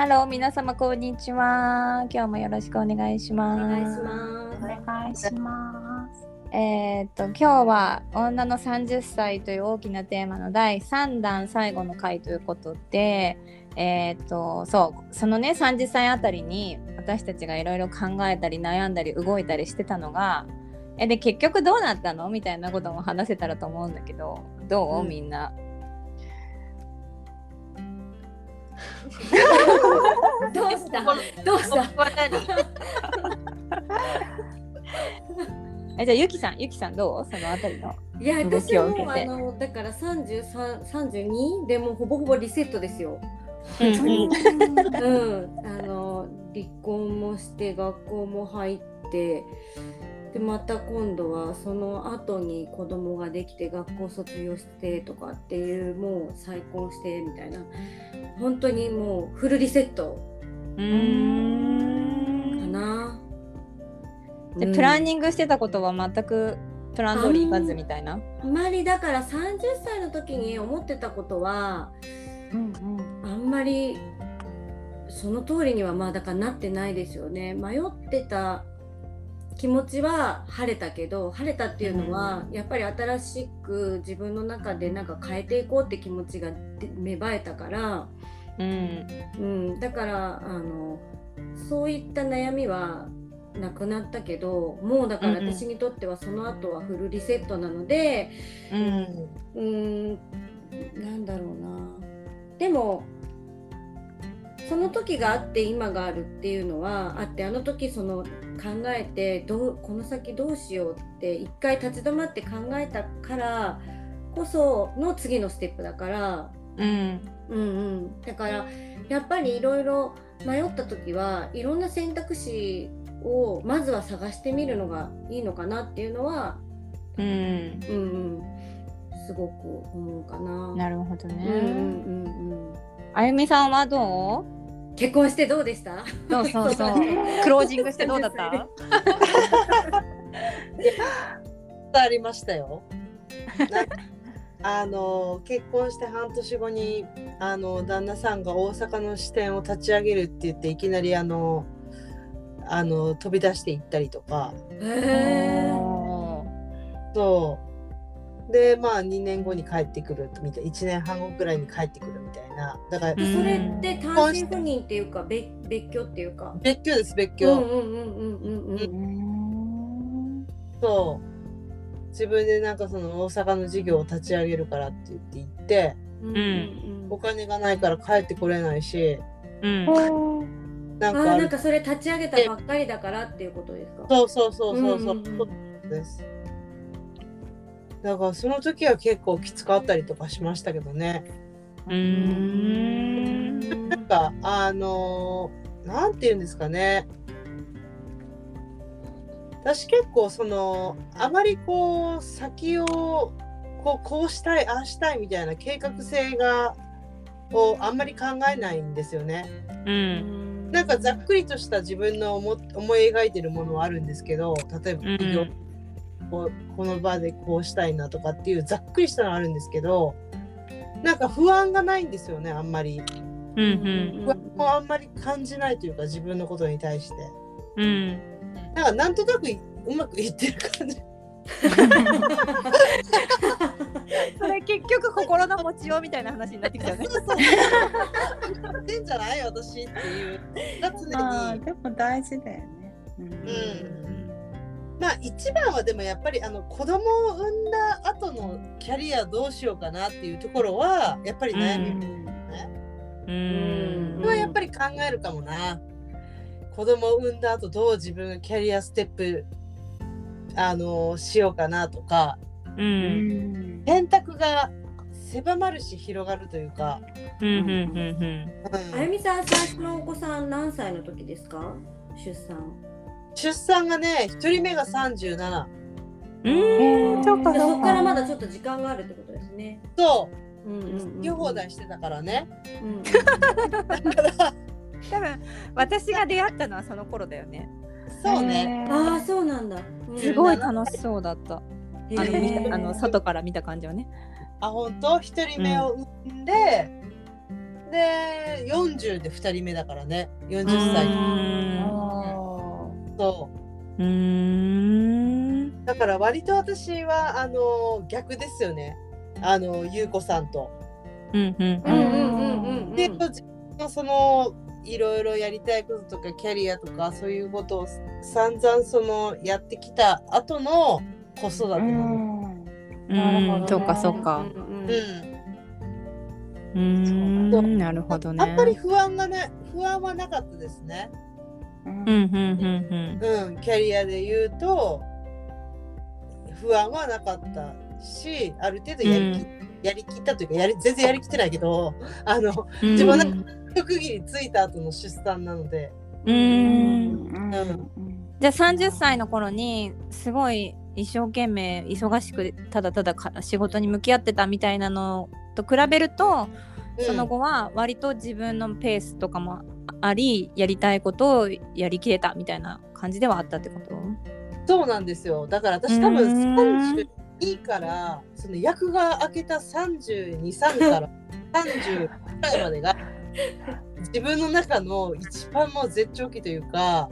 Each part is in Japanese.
ハロー皆様こんにちは今日もよろしくお願いしおます願いします。お願いします。えーっと今日は「女の30歳」という大きなテーマの第3弾最後の回ということでえーっとそうそのね30歳あたりに私たちがいろいろ考えたり悩んだり動いたりしてたのがえで結局どうなったの？みたいなことも話せたらと思うんだけどどう、うんみんな。どうした？どうした？えじゃあゆきさんゆきさんどう？そのあたりの。いや、動私はもあのだから33、32でもうほぼほぼリセットですよ。うんうん、あの離婚もして学校も入ってでまた今度はその後に子供ができて学校卒業してとかっていうもう再婚してみたいな。本当にもうフルリセット。うーん。かな。うん。でプランニングしてたことは全くプラン通りいかずみたいな？あんまりだから30歳の時に思ってたことはうん。あんまりその通りにはまあだからなってないですよね。迷ってた気持ちは晴れたけど晴れたっていうのは、やっぱり新しく自分の中でなんか変えていこうって気持ちがで芽生えたから、うん。うん、だからあのそういった悩みはなくなったけどもうだから私にとってはその後はフルリセットなので、うん。うーん。なんだろうな。でもその時があって今があるっていうのはあってあの時その考えてどうこの先どうしようって一回立ち止まって考えたからこその次のステップだから、うん。うんうん、だからやっぱりいろいろ迷った時はいろんな選択肢をまずは探してみるのがいいのかなっていうのは、うん。うんうん、すごく思うかな。なるほどね。うんうんうんうん。あゆみさんはど結婚してどうでした？う？そうそうそう。クロージングしてどうだった？ありましたよ。な あの結婚して半年後にあの旦那さんが大阪の支店を立ち上げるって言っていきなりあのあの飛び出していったりとかそうでまあ2年後に帰ってくるみたい1年半後くらいに帰ってくるみたいな。だからうん。それって単身赴任っていうか別別居っていうか。別居です別う居、んうんうんうんうんうん。ーうん。そう。自分でなんかその大阪の事業を立ち上げるからって言って行ってうん。んお金がないから帰ってこれないしうん。なんかなんかそれ立ち上げたばっかりだからっていうことですか？そうそうそうそうそう,、んんん。そうですだからその時は結構きつかったりとかしましたけどね。うーん。なんかあのーなんて言うんですかね。私結構そのあまりこう先をこうこうしたいああしたいみたいな計画性がをあんまり考えないんですよね。うん。なんかざっくりとした自分の思思い描いてるものはあるんですけど例えば企業、こうこの場でこうしたいなとかっていうざっくりしたのはあるんですけどなんか不安がないんですよねあんまり。うんうん不安もあんまり感じないというか自分のことに対して。うんなんかなんとなくうまくいってる感じ。それ結局心の持ちようみたいな話になってきちゃうね。やってんじゃない？私っていう。が常に。あーでも大事だよね。うんうん。まあ一番はでもやっぱりあの子供を産んだ後のキャリアどうしようかなっていうところはやっぱり悩み、うん。それはやっぱり考えるかもな。子供を産んだ後どう自分がキャリアステップあのしようかなとか。ううん。ん選択が狭まるし広がるというか、うんうんうん。うん。あゆみさん最初のお子さん何歳の時ですか？出産出産がね1人目が37うん。うーんそうかでそこからまだちょっと時間があるってことですね。そう。うんうんうん好き放題してたからね、うんうんだから多分私が出会ったのはその頃だよね。そうね、ああそうなんだ。すごい楽しそうだった。あのあの外から見た感じはね。あ本当？1人目を産んで、で40で2人目だからね。40歳そう。うーん。だから割と私はあの逆ですよね。あの優子さんと。うんうんうんうんうんうん。で自分のそのいろいろやりたいこととかキャリアとかそういうことを散々そのやってきた後の子育てなの。なるほどね。そうかそうか。うんうんううーそう。んなるほどん、ね。あんまり不安がね不安はなかったですね。うん。うんうんうん、キャリアで言うと不安はなかったしある程度やりき,、やりきったというかやり全然やりきってないけどあのうん。自分の一区切りついた後の出産なので。うーん。ん。じゃあ30歳の頃にすごい一生懸命忙しくただただか仕事に向き合ってたみたいなのと比べると、その後は割と自分のペースとかもありやりたいことをやりきれたみたいな感じではあったってこと？そうなんですよ。だから私多う分ん32からその役が明けた323から 30くらいまでが自分の中の一番もう絶頂期というか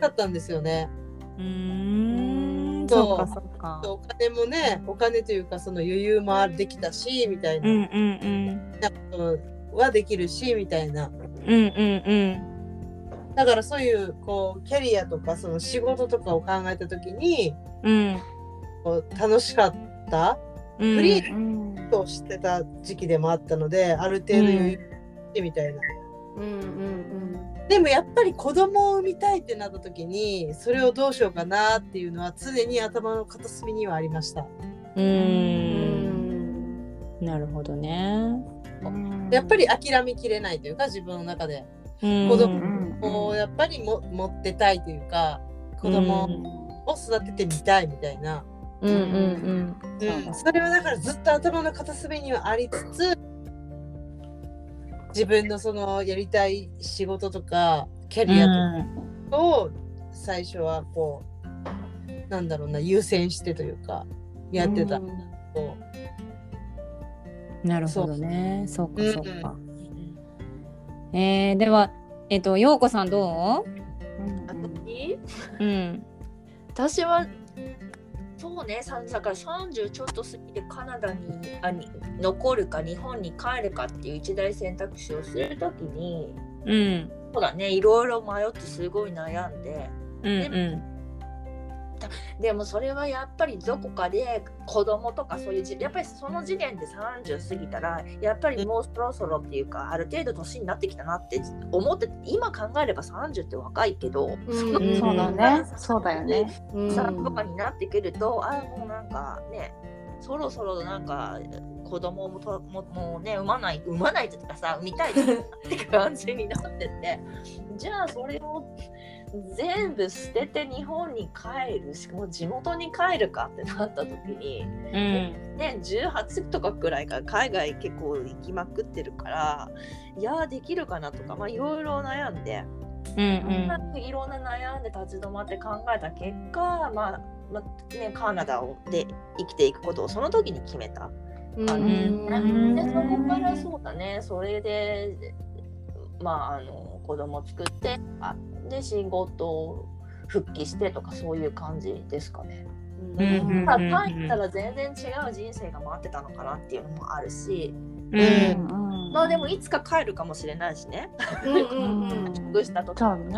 だったんですよね。うーん。そう。そうお金もねお金というかその余裕もできたしみたいな。うんうんうんはできるしみたいな。うんうんうん。だからそういうこうキャリアとかその仕事とかを考えた時にうんこう楽しかった？うん。フリーとしてた時期でもあったのである程度余裕してみたいな。うん。うんでもやっぱり子供を産みたいってなった時にそれをどうしようかなっていうのは常に頭の片隅にはありました。ううんん。なるほどねやっぱり諦めきれないというか自分の中で。子子供こうやっぱりも持ってたいというか子供を育ててみたいみたいな、うんうんうん。それはだからずっと頭の片隅にはありつつ自分のそのやりたい仕事とかキャうんリアとかを最初はこうなんだろうな優先してというかやってた。こなるほどね。そうかうん。そうか。えー、ではえっ、と陽子さんど私？ううん。私はそうねさだから30ちょっと過ぎてカナダにあに残るか日本に帰るかっていう一大選択肢をするときにうん。そうだねいろいろ迷ってすごい悩んでうんうんでもそれはやっぱりどこかで子供とかそういうじやっぱりその時点で30過ぎたらやっぱりもうそろそろっていうかある程度年になってきたなって思って今考えれば30って若いけど、うんそうだね。そうだよね。うん。3とかになってくると、あもうなんかねそろそろなんか子供もとももうね産まない産まないとかさ産みたいって感じになってて。じゃあそれを全部捨てて日本に帰るしかも地元に帰るかってなった時に、うんね、18とかくらいから海外結構行きまくってるからいやーできるかなとかまあいろいろ悩んで。うんいろんな悩んで立ち止まって考えた結果、まあまあね、カナダをで生きていくことをその時に決めた。うんうんでそこからそうだねそれで、まあ、あの子供作ってあで仕事を復帰してとかそういう感じですかね。うんうんただ帰ったら全然違う人生が待ってたのかなっていうのもあるし、うん。まあでもいつか帰るかもしれないしね。うんうんうん。復帰した時そうね。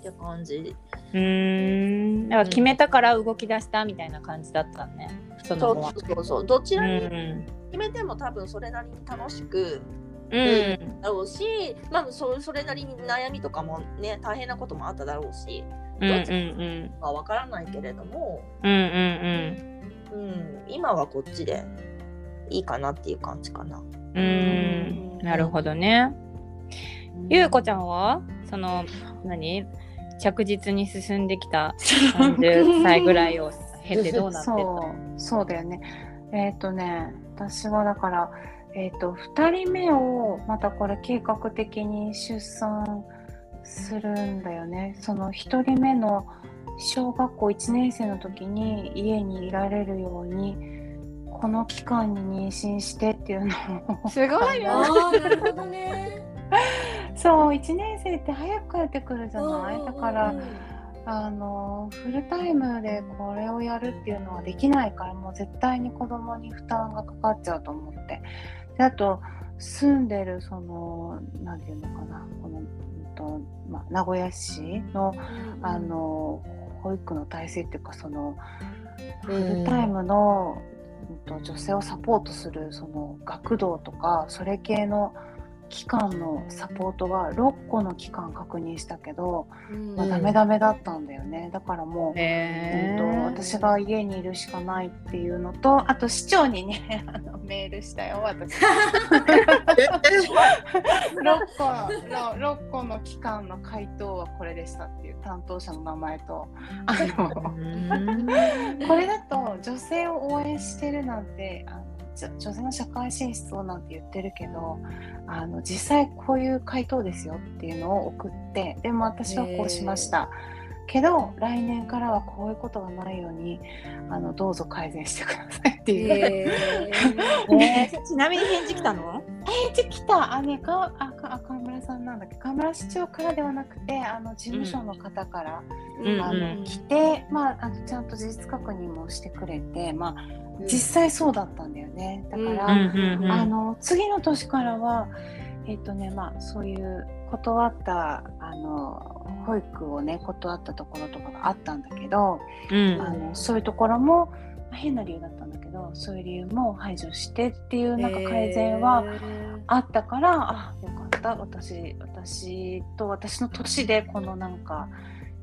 って感じ。うん。だから決めたから動き出したみたいな感じだったね。そのそうそうそう。どちうらにん決めても多分それなりに楽しくうんだろうし、まあそそれなりに悩みとかもね大変なこともあっただろうしうんうんうん。まあわからないけれども。うんうんうん、今はこっちでいいかなっていう感じかな。うーん。なるほどね。ゆうこちゃんはその何？着実に進んできた30歳ぐらいを経てどうなってった そう。そうだよね。えっ、とね私はだからえっ、と2人目をまたこれ計画的に出産するんだよね。その1人目の小学校1年生の時に家にいられるようにこの期間に妊娠してっていうのを。すごいああなるほどね。そう1年生って早く帰ってくるじゃない？だからうんあのフルタイムでこれをやるっていうのはできないからもう絶対に子供に負担がかかっちゃうと思ってであと住んでるそのなんていうのかな。この、うんとまあ、名古屋市のあの保育の体制っていうかそのフルタイムの、うんと女性をサポートするその学童とかそれ系の機関のサポートが6個の機関確認したけど、うん。まあ、ダメダメだったんだよね。だからもう、へうんと私が家にいるしかないっていうのとあと市長にね あのメールしたよ私。6 個の6個の機関の回答はこれでしたっていう担当者の名前とあのこれだと女性を応援してるなんてあの女性の社会進出をなんて言ってるけどあの実際こういう回答ですよっていうのを送ってでも私はこうしました。けど来年からはこういうことがないようにあのどうぞ改善してくださいっていう。へ えーちなみに返事来たの？えじゃ来たあねかあ村市長からではなくてあの事務所の方から、うん。あうん。の来て、まあ、あのちゃんと事実確認もしてくれて、まあ、実際そうだったんだよね。だから、うんうんあの次の年からはえっ、とねまあそういう断ったあの保育をね断ったところとかがあったんだけど、うん。あのそういうところもまあ変な理由だったんだけどそういう理由も排除してっていうなんか改善はあったから、あよかった私私と私の年でこのなんか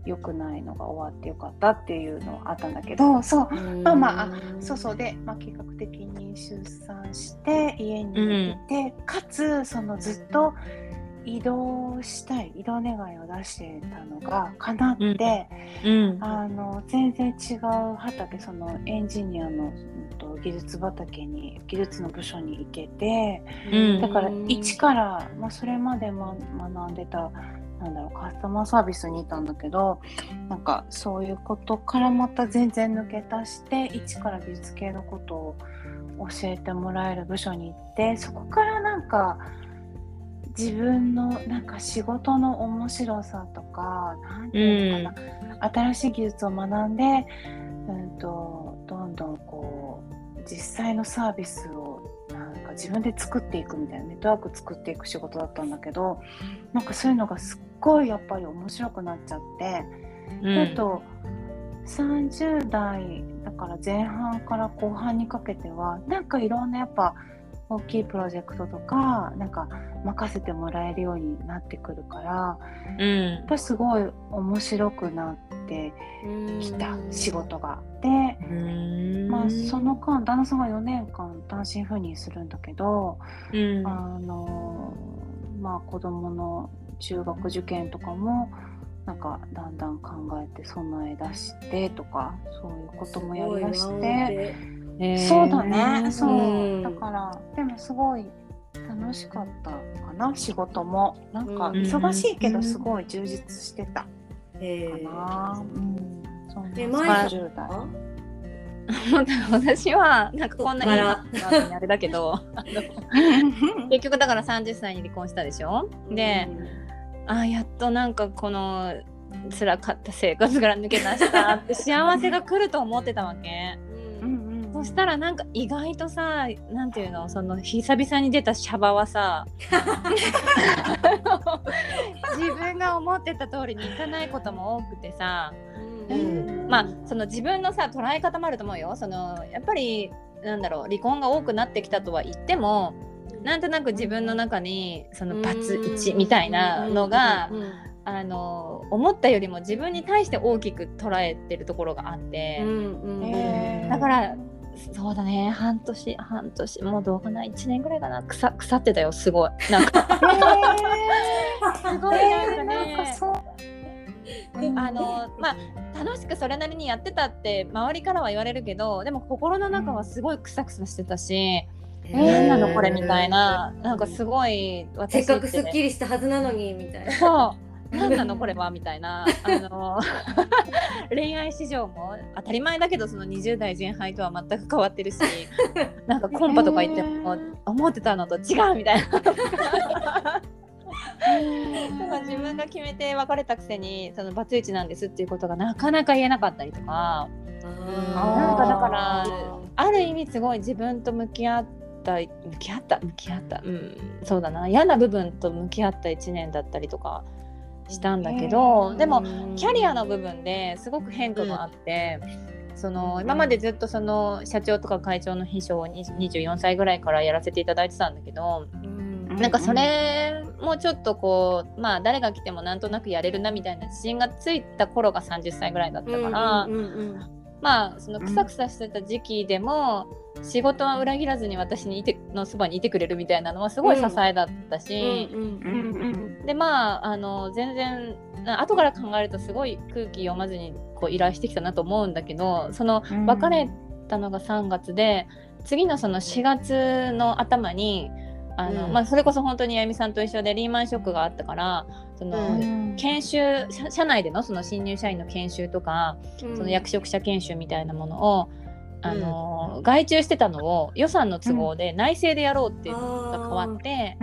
良くないのが終わってよかったっていうのはあったんだけどそう。まあまああそうそう。で、まあ、計画的に出産して家にいて、かつそのずっと移動したい移動願いを出してたのが叶って、うん。あの全然違う畑そのエンジニアの、技術畑に技術の部署に行けてうん。だから一から、まあ、それまで、ま、学んでたなんだろうカスタマーサービスにいたんだけどなんかそういうことからまた全然抜け出して一から技術系のことを教えてもらえる部署に行ってそこからなんか自分のなんか仕事の面白さとかなんていうのかな、新しい技術を学んで、うん、とどんどんこう実際のサービスをなんか自分で作っていくみたいなネットワーク作っていく仕事だったんだけどなんかそういうのがすっごいやっぱり面白くなっちゃって、うん。あと30代だから前半から後半にかけてはなんかいろんなやっぱ大きいプロジェクトとかなんか任せてもらえるようになってくるからうんやっぱりすごい面白くなってきた仕事が。で、うんまあ、その間旦那さんが4年間単身赴任するんだけど、うんあのまあ子供の中学受験とかもなんかだんだん考えて備え出してとかそういうこともやりだして。そうだね、そう、うん。だからでもすごい楽しかったかな仕事も。なんかうん。忙しいけどすごい充実してたかへな、うん。え舞さん10代。は私はなんかこんなそっからいいなあれだけど。結局だから30歳に離婚したでしょ？で、あやっとなんかこの辛かった生活から抜け出した。っ て幸せが来ると思ってたわけ。うんうんうんそしたらなんか意外とさなんていうのその久々に出たシャバはさ自分が思ってた通りにいかないことも多くてさうん。まあその自分のさ捉え方もあると思うよ。そのやっぱりなんだろう離婚が多くなってきたとは言ってもなんとなく自分の中にそのバツ1みたいなのがうんあの思ったよりも自分に対して大きく捉えてるところがあって。うんうん。だからそうだね。半年半年。もうどうかな1年ぐらいかな。腐腐ってたよ。すごい。なんか。すごいなんかね。あのまあ楽しくそれなりにやってたって周りからは言われるけどでも心の中はすごいクサクサしてたし、え何なのこれみたいな。なんかすごい私せっかくすっきりしたはずなのにみたいな。そう何なの？これは？みたいな。あの 恋愛市場も当たり前だけどその20代前半とは全く変わってるし なんかコンパとか行っても思ってたのと違うみたいな。なんか自分が決めて別れたくせにそのバツイチなんですっていうことがなかなか言えなかったりとか。なんかだからある意味すごい自分と向き合った向き合った？向き合った？うん。そうだな。嫌な部分と向き合った1年だったりとかしたんだけどでもキャリアの部分ですごく変化があって、その今までずっとその社長とか会長の秘書を20 24歳ぐらいからやらせていただいてたんだけどなんかそれもちょっとこうまあ誰が来てもなんとなくやれるなみたいな自信がついた頃が30歳ぐらいだったから、まあそのクサクサしてた時期でも、仕事は裏切らずに私にいてのそばにいてくれるみたいなのはすごい支えだったし。でまああの全然な後から考えるとすごい空気読まずにこう依頼してきたなと思うんだけどそのうん。別れたのが3月で次のその4月の頭にあの、うん。まあ、それこそ本当にあゆみさんと一緒でリーマンショックがあったからその、うん。研修社社内でのその新入社員の研修とか、その役職者研修みたいなものをあの、外注してたのを予算の都合で内政でやろうっていうのが変わって。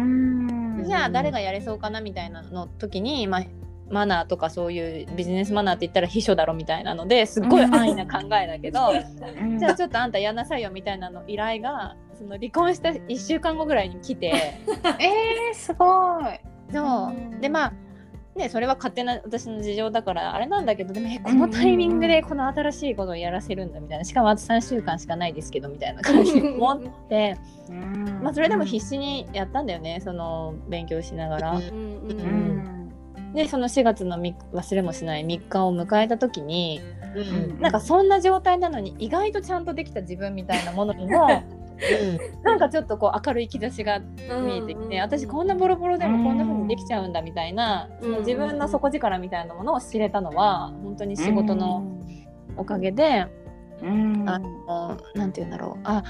じゃあ誰がやれそうかなみたいなの時に、まあ、マナーとかそういうビジネスマナーって言ったら秘書だろみたいなのですっごい安易な考えだけど、じゃあちょっとあんたやんなさいよみたいなの依頼がその離婚した1週間後ぐらいに来て えー、すごい。そう。でまあねそれは勝手な私の事情だからあれなんだけどでもえこのタイミングでこの新しいことをやらせるんだみたいな。しかもあと3週間しかないですけどみたいな感じで 思って。まあそれでも必死にやったんだよねその勉強しながら。うんでその4月のみ忘れもしない3日を迎えた時にうんなんかそんな状態なのに意外とちゃんとできた自分みたいなものにもなんかちょっとこう明るい兆しが見えてきて私こんなボロボロでもこんな風にできちゃうんだみたいなその自分の底力みたいなものを知れたのは本当に仕事のおかげでうん。あのて言うんだろう。あ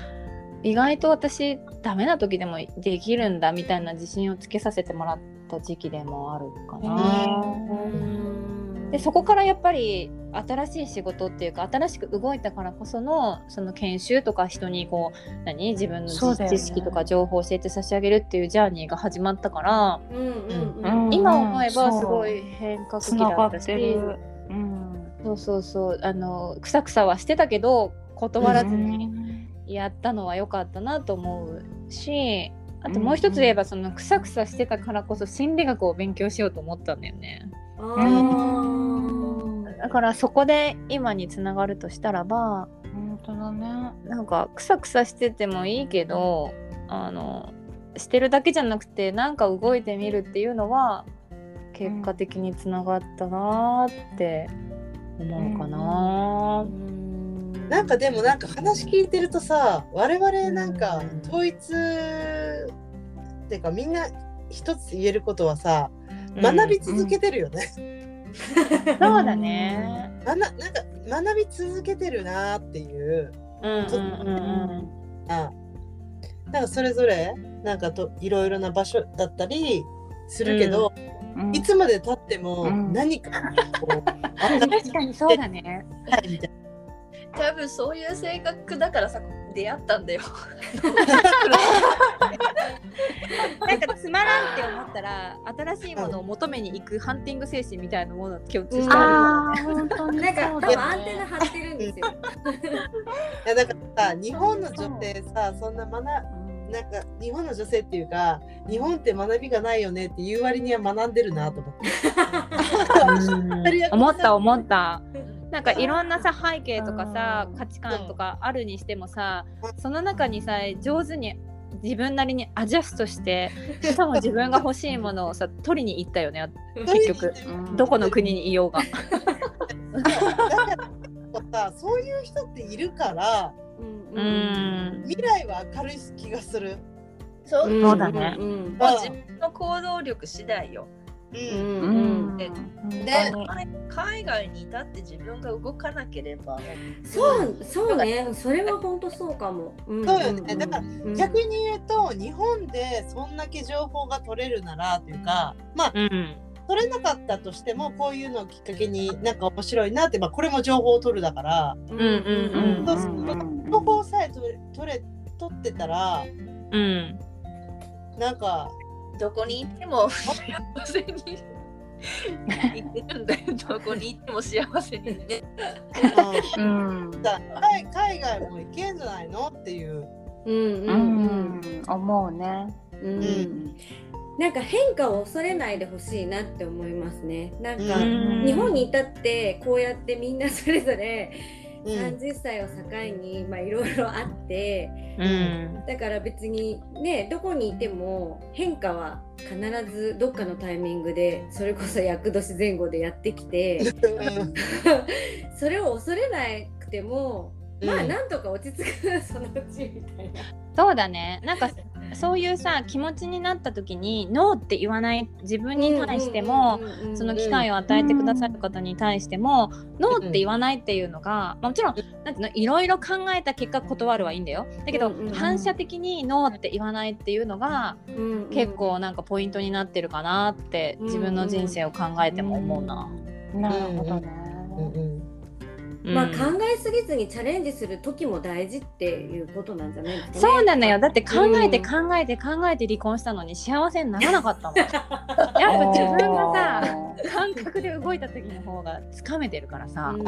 意外と私ダメな時でもできるんだみたいな自信をつけさせてもらった時期でもあるかな。でそこからやっぱり新しい仕事っていうか新しく動いたからこそのその研修とか人にこう何？自分の知識とか情報を教えて差し上げるっていうジャーニーが始まったから、うん今思えばすごい変革期だったしてる。うん。そうそうそう。あのくさくさはしてたけど断らずにやったのは良かったなと思うしあともう一つ言えばそのくさくさしてたからこそ心理学を勉強しようと思ったんだよね。だからそこで今につながるとしたらば本当だね。なんかくさくさしててもいいけどあのしてるだけじゃなくてなんか動いてみるっていうのは結果的につながったなーって思うかな。なんかでもなんか話聞いてるとさ我々なんか統一っていうかみんな一つ言えることはさ学び続けてるよね。そうだね。学なんか学び続けてるなっていううんうんうんあなんかそれぞれなんかといろいろな場所だったりするけど、いつまでたってもうん何かこう、うん。確かにそうだね。みたい多分そういう性格だからさ出会ったんだよ。なんかつまらんって思ったら新しいものを求めに行くハンティング精神みたいなものを共通してあああ本当になんか多分アンテナ張ってるんですよ。ないやだからさ日本の女性さそんな学なんか日本の女性っていうか日本って学びがないよねっていう割には学んでるなと思って。る思った思った。なんかいろんなさ背景とかさ価値観とかあるにしてもさその中にさ上手に自分なりにアジャストして しかも自分が欲しいものをさ取りに行ったよね結局。どこの国にいようが。だからさそういう人っているからう。ん未来は明るい気がする。そう、だね。自分の行動力次第よ。う。うん。でで海外にいたって自分が動かなければ、そうそうね。それは本当そうかも。うんそうよね。だからうん。逆に言うと日本でそんだけ情報が取れるならというかまあうん。取れなかったとしてもこういうのをきっかけになんか面白いなって、まあ、これも情報を取るだから。うんうんうん。そうそう情報さえ取れ取れ取ってたらうん。なんかどこに行っても幸せに行ってるんだよ。どこに行っても幸せにね。うん海海外も行けんじゃないのっていう。うんうんううんん思うねうんんなんか変化を恐れないでほしいなって思いますね。なんか、うん日本にいたってこうやってみんなそれぞれうん。30歳を境にまあいろいろあってうん。だから別にねどこにいても変化は必ずどっかのタイミングでそれこそ厄年前後でやってきて それを恐れなくてもまあうんなんとか落ち着くそのうちみたいな。そうだね。なんかそういうさ気持ちになった時にノーって言わない自分に対しても、その機会を与えてくださる方に対しても、ノーって言わないっていうのが、まあもちろんなんていうのいろいろ考えた結果断るはいいんだよ。だけど、反射的にノーって言わないっていうのが、結構なんかポイントになってるかなって、うん自分の人生を考えても思うな。なるほどねまあ考えすぎずにチャレンジする時も大事っていうことなんじゃないですかね。そうなのよ。だって考えてうん。考えて考えて離婚したのに幸せにならなかったもん。やっぱ自分がさ感覚で動いた時の方がつかめてるからさ、そう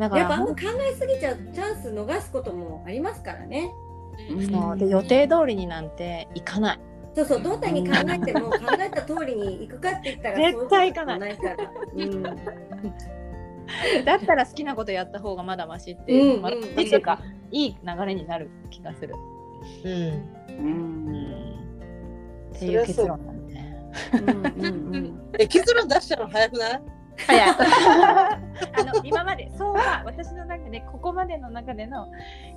だから。やっぱあんま考えすぎちゃうチャンス逃すこともありますからね。そう。で予定通りになんていかないそうそうどんなに考えても考えた通りに行くかって言ったら絶対行かない。から。うん。だったら好きなことやった方がまだマシって、うんまだマシっていうかいい流れになる気がする、うん。うん。っていう結論なんで。ねうんうんうん。え結論出したの早くない？早い。あの今までそうは私の中でここまでの中での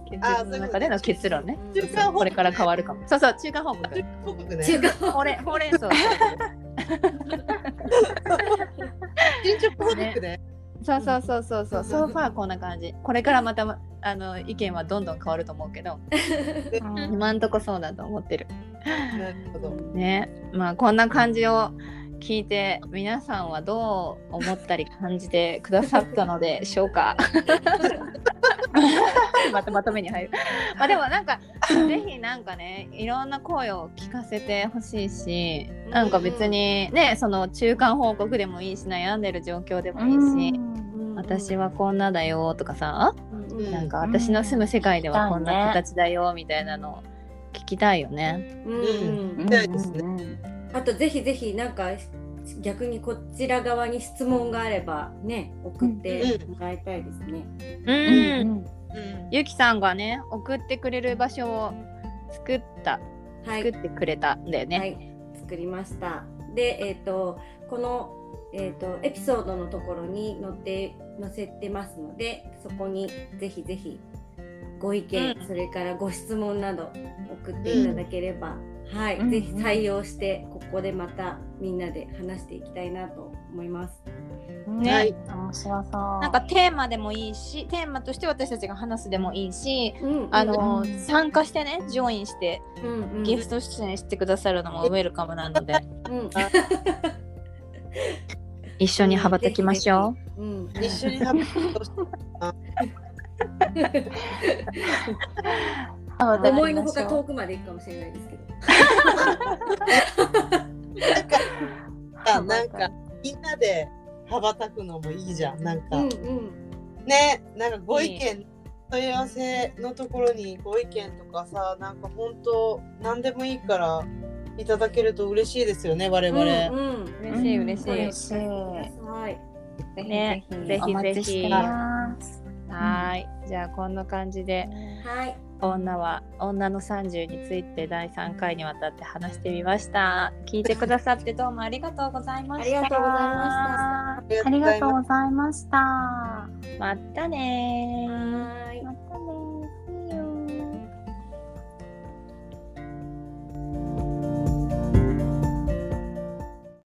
結論の中での結論ね。中間これから変わるかも。そうそう中間報告。中間報告ね。違う。ほうれんほう。れん草進捗報告ね。そうそうそうそうそう。ソファーこんな感じ。これからまたあの意見はどんどん変わると思うけど。今んとこそうだと思ってる。なるほど。ね。まあこんな感じを聞いて皆さんはどう思ったり感じてくださったのでしょうか？またまとめに入る。まあでもなんかぜひなんかねいろんな声を聞かせてほしいしなんか別にねその中間報告でもいいし悩んでる状況でもいいし、私はこんなだよとかさ、うん。なんか私の住む世界ではこんな形だよみたいなのを聞きたいよね。うん。うん。見たいですねあとぜひぜひなんか逆にこちら側に質問があればね送ってもらいたいですね。うん、うん。ゆきさんがね送ってくれる場所を作ったはい。作ってくれたんだよね。はい、作りました。で、えっ、とこのえっ、とエピソードのところに載って載せてますので、そこにぜひぜひご意見、うん。それからご質問など送っていただければ、はい、うんぜひ採用してここでまたみんなで話していきたいなと思います。ね。はい。面白そう。なんかテーマでもいいしテーマとして私たちが話すでもいいし、うんあの、うん参加してねジョインしてうんうん。ゲスト出演してくださるのもウェルカムなので。うん。一緒に羽ばたきましょう。うん、一緒に食べ 思いのほか遠くまで行くかもしれないですけど。たなんかみんなで羽ばたくのもいいじゃんなんか、うんうんねなんかご意見問い合わせのところにご意見とかさなんか本当何でもいいからいただけると嬉しいですよね我々、うんうん嬉しい嬉しい。嬉しいはい。ぜひねぜひぜひはい、じゃあこんな感じではい。女は女の30について第3回にわたって話してみました。聞いてくださってどうもありがとうございました。ありがとうございました。りありがとうございました。またねーはーい